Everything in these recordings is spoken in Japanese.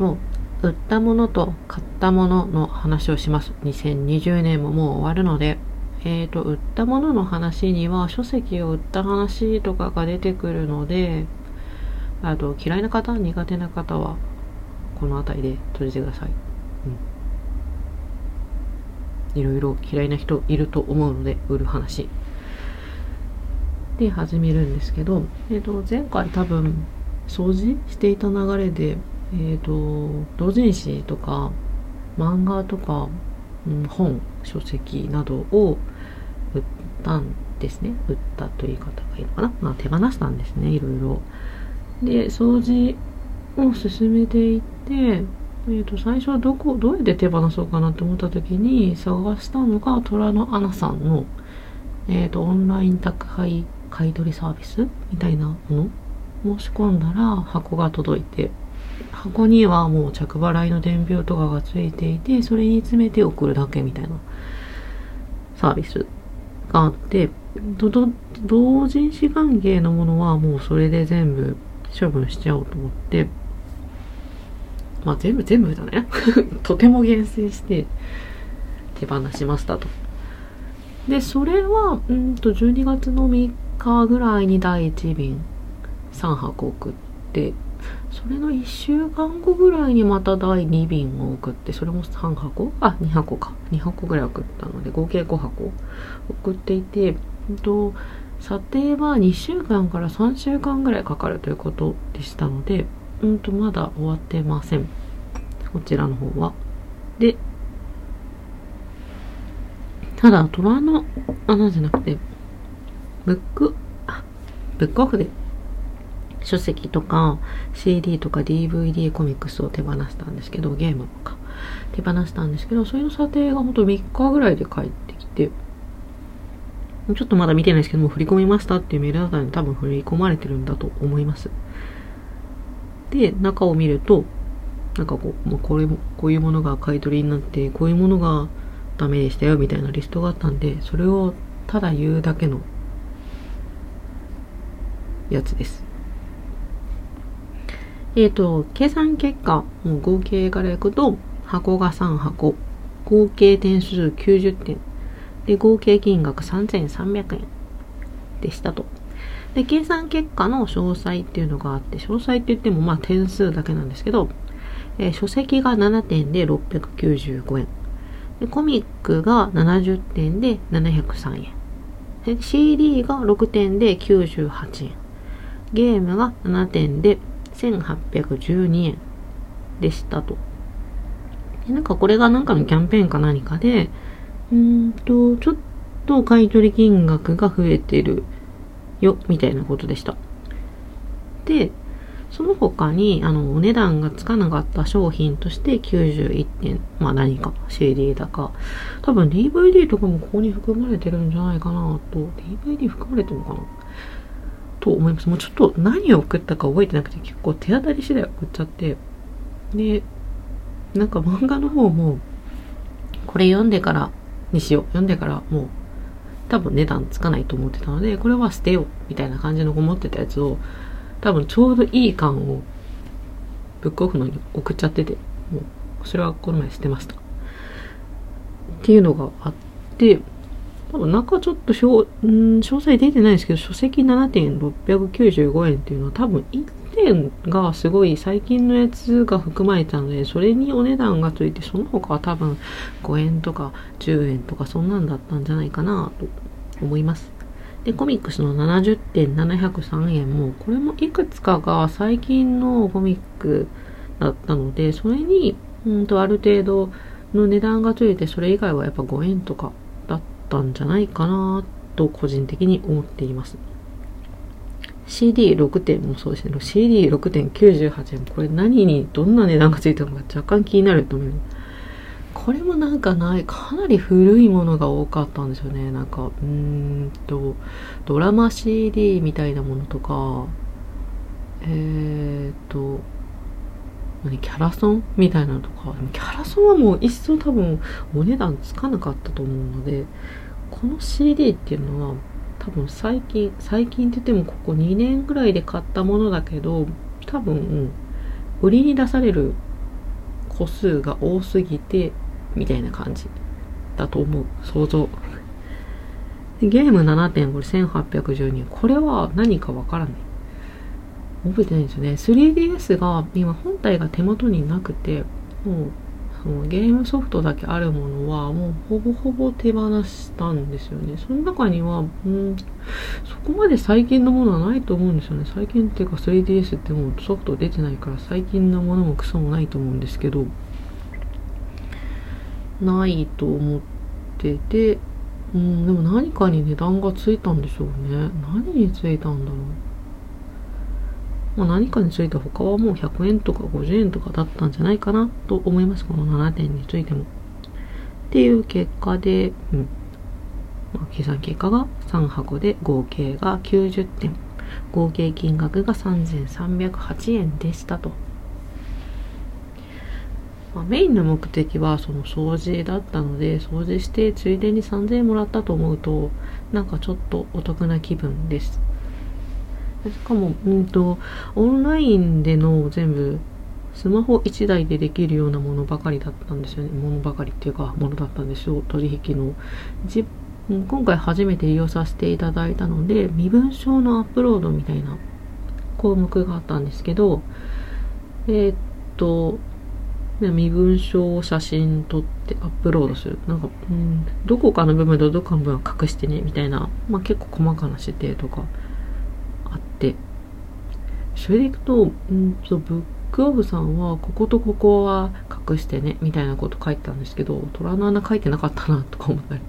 と、売ったものと買ったものの話をします。2020年ももう終わるので、えっ、ー、と、売ったものの話には書籍を売った話とかが出てくるので、あと、嫌いな方、苦手な方は、この辺りで閉じてください。うん。いろいろ嫌いな人いると思うので、売る話。で、始めるんですけど、えっ、ー、と、前回多分、掃除していた流れで、えっ、ー、と、同人誌とか、漫画とか、うん、本、書籍などを売ったんですね。売ったという言い方がいいのかな。まあ、手放したんですね、いろいろ。で、掃除を進めていって、えー、と最初はどこどうやって手放そうかなって思った時に探したのが虎のアナさんの、えーと、オンライン宅配買い取りサービスみたいなもの申し込んだら箱が届いて箱にはもう着払いの伝票とかがついていてそれに詰めて送るだけみたいなサービスがあって同人誌関係のものはもうそれで全部処分しちゃおうと思って、まあ全部全部だね。とても厳選して手放しましたと。で、それは、うんと12月の3日ぐらいに第1便3箱送って、それの1週間後ぐらいにまた第2便を送って、それも3箱？あ、2箱か。2箱ぐらい送ったので、合計5箱送っていて、うんと、査定は2週間から3週間ぐらいかかるということでしたので、うんとまだ終わってません。こちらの方は。で、ただ、虎の穴じゃなくて、ブック、あ、ブックオフで書籍とか CD とか DVD コミックスを手放したんですけど、ゲームとか手放したんですけど、それの査定がほんと3日ぐらいで帰ってきて、ちょっとまだ見てないですけども、振り込みましたっていうメールだったので多分振り込まれてるんだと思います。で、中を見ると、なんかこう、もうこれも、こういうものが買い取りになって、こういうものがダメでしたよみたいなリストがあったんで、それをただ言うだけのやつです。えっ、ー、と、計算結果、もう合計からいくと、箱が3箱、合計点数90点、で、合計金額3300円でしたと。で、計算結果の詳細っていうのがあって、詳細って言ってもまあ点数だけなんですけど、えー、書籍が7点で695円。で、コミックが70点で703円。で、CD が6点で98円。ゲームが7点で1812円でしたと。でなんかこれがなんかのキャンペーンか何かで、うんと、ちょっと買取金額が増えてるよ、みたいなことでした。で、その他に、あの、お値段がつかなかった商品として91点、まあ何か CD だか、多分 DVD とかもここに含まれてるんじゃないかなと、DVD 含まれてるのかなと思います。もうちょっと何を送ったか覚えてなくて結構手当たり次第送っちゃって、で、なんか漫画の方も、これ読んでからにしよう。読んでからもう多分値段つかないと思ってたので、これは捨てようみたいな感じの思ってたやつを多分ちょうどいい感をブックオフのに送っちゃってて、もうそれはこの前捨てました。っていうのがあって、多分中ちょっと詳細出てないですけど、書籍7.695円っていうのは多分1点がすごい最近のやつが含まれたので、それにお値段がついて、その他は多分5円とか10円とかそんなんだったんじゃないかなと思います。で、コミックスの70.703円も、これもいくつかが最近のコミックだったので、それに、うんとある程度の値段がついて、それ以外はやっぱ5円とかだったんじゃないかなと個人的に思っています。CD6 点もそうですね。CD6.98 円。これ何にどんな値段がついたのか若干気になると思う。これもなんかない、かなり古いものが多かったんですよね。なんか、うーんと、ドラマ CD みたいなものとか、えー、キャラソン？みたいなのとか、キャラソンはもう一層多分お値段つかなかったと思うので、この CD っていうのは多分最近、最近って言ってもここ2年ぐらいで買ったものだけど、多分、売りに出される歩数が多すぎてみたいな感じ。だと思う。想像。ゲーム7点これ1812これは何かわからない。覚えてないんですよね。3DS が今本体が手元になくてもうそのゲームソフトだけあるものはもうほぼほぼ手放したんですよね。その中にはうんそこまで最近のものはないと思うんですよね。最近っていうか 3DS ってもうソフト出てないから最近のものもクソもないと思うんですけどないと思っててうんでも何かに値段がついたんでしょうね。何についたんだろう。まあ、何かについて他はもう100円とか50円とかだったんじゃないかなと思います。この7点についても。っていう結果で、うん。まあ、計算結果が3箱で合計が90点。合計金額が3308円でしたと。まあ、メインの目的はその掃除だったので、掃除してついでに3000円もらったと思うと、なんかちょっとお得な気分です。しかも、うんと、オンラインでの全部、スマホ1台でできるようなものばかりだったんですよね。ものばかりっていうか、ものだったんですよ。取引の。じ今回初めて利用させていただいたので、身分証のアップロードみたいな項目があったんですけど、えー、っと、身分証を写真撮ってアップロードする。なんか、うん、どこかの部分とどこかの部分は隠してね、みたいな、まあ結構細かな指定とかてそれでいくとうんとブックオフさんはこことここは隠してねみたいなこと書いてたんですけど虎の穴書いてなかったなとか思ったり。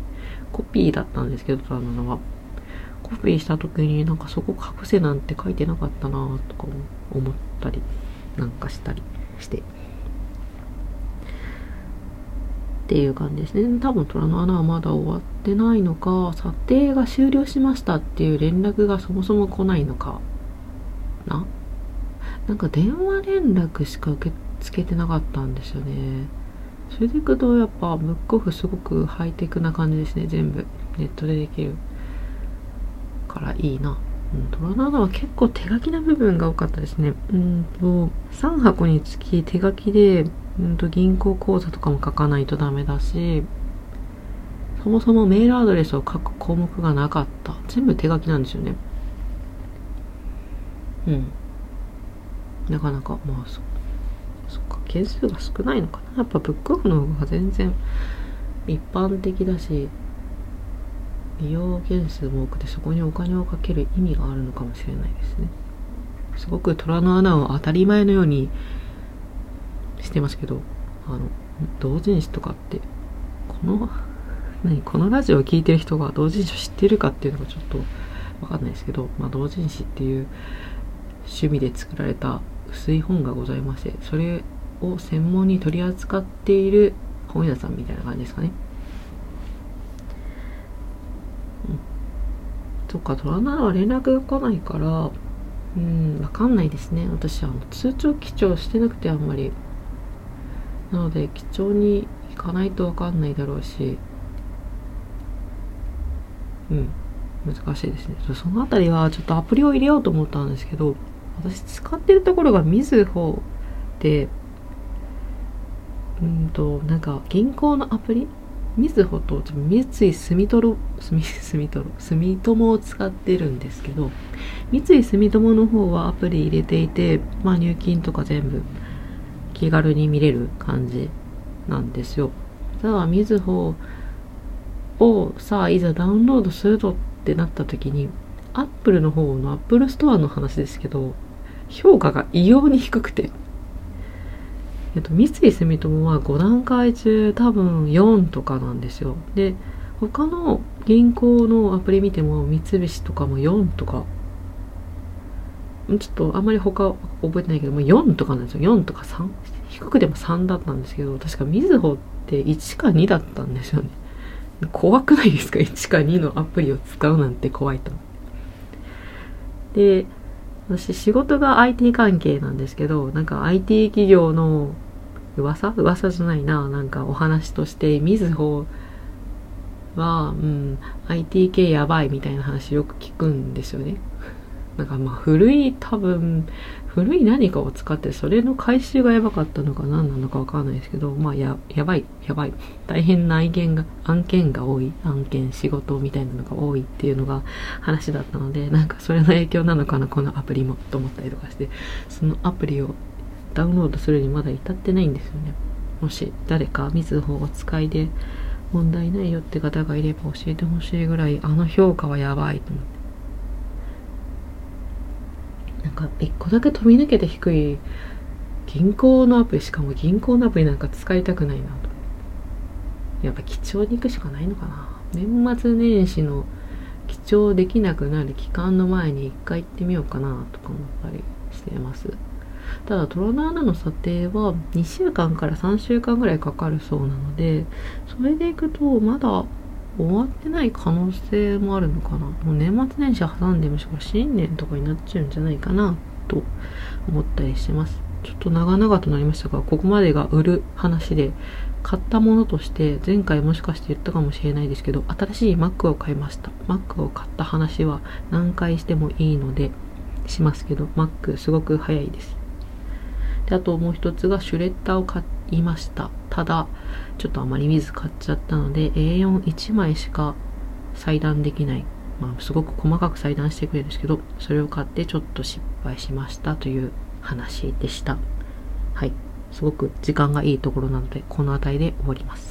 コピーだったんですけど虎の穴は。コピーした時になんかそこ隠せなんて書いてなかったなとか思ったりなんかしたりして。っていう感じですね。多分虎の穴はまだ終わってないのか、査定が終了しましたっていう連絡がそもそも来ないのかななんか電話連絡しか受け付けてなかったんですよね。それでいくとやっぱブックオフすごくハイテクな感じですね。全部ネットでできるからいいな。うん、虎の穴は結構手書きな部分が多かったですね。うんと、3箱につき手書きでうんと銀行口座とかも書かないとダメだし、そもそもメールアドレスを書く項目がなかった。全部手書きなんですよね。うん。なかなか、まあそ、そっか、件数が少ないのかな。やっぱブックオフの方が全然一般的だし、利用件数も多くてそこにお金をかける意味があるのかもしれないですね。すごく虎の穴を当たり前のようにしてますけど、あの、同人誌とかって、この、何、このラジオを聴いてる人が同人誌を知ってるかっていうのがちょっとわかんないですけど、まあ、同人誌っていう趣味で作られた薄い本がございまして、それを専門に取り扱っている本屋さんみたいな感じですかね。うん。そっか、虎なら連絡が来ないから、うん、わかんないですね。私、あの、通帳記帳してなくてあんまりなので貴重に行かないと分かんないだろうし。うん。難しいですね。その辺りはちょっとアプリを入れようと思ったんですけど私使ってるところがみずほでうんとなんか銀行のアプリ？みずほと三井住友住住友住友を使ってるんですけど三井住友の方はアプリ入れていてまあ入金とか全部気軽に見れる感じなんですよ。ただ、みずほをさあ、いざダウンロードするとってなった時に、アップルの方のアップルストアの話ですけど、評価が異様に低くて。えっと、三井住友は5段階中多分4とかなんですよ。で、他の銀行のアプリ見ても三菱とかも4とかちょっとあんまり他覚えてないけども4とかなんですよ。4とか3低くでも3だったんですけど確かみずほって1か2だったんですよね。怖くないですか？1か2のアプリを使うなんて怖いと。で私仕事が IT 関係なんですけどなんか IT 企業の噂？噂じゃないな。なんかお話としてみずほは、うん、IT 系やばいみたいな話よく聞くんですよね。なんかまあ古い多分古い何かを使ってそれの回収がやばかったのか何なのかわかんないですけど、まあや、やばい、やばい。大変な案件が、案件が多い、案件、仕事みたいなのが多いっていうのが話だったので、なんかそれの影響なのかな、このアプリも、と思ったりとかして、そのアプリをダウンロードするにまだ至ってないんですよね。もし誰かみずほお使いで問題ないよって方がいれば教えてほしいぐらい、あの評価はやばいと思って。なんか一個だけ飛び抜けて低い銀行のアプリしかも銀行のアプリなんか使いたくないなと。やっぱ基調に行くしかないのかな。年末年始の記帳できなくなる期間の前に一回行ってみようかなとか思ったりしてます。ただトロナーナの査定は2週間から3週間ぐらいかかるそうなのでそれでいくとまだ終わってない可能性もあるのかな。もう年末年始挟んでむしろ新年とかになっちゃうんじゃないかなと思ったりしてます。ちょっと長々となりましたがここまでが売る話で買ったものとして前回もしかして言ったかもしれないですけど新しい Mac を買いました。Mac を買った話は何回してもいいのでしますけど Mac すごく早いです。であともう一つがシュレッダーを買いました。ただちょっとあまり水買っちゃったので A41 枚しか裁断できない。まあすごく細かく裁断してくれるんですけどそれを買ってちょっと失敗しましたという話でした。はい。すごく時間がいいところなのでこの辺りで終わります。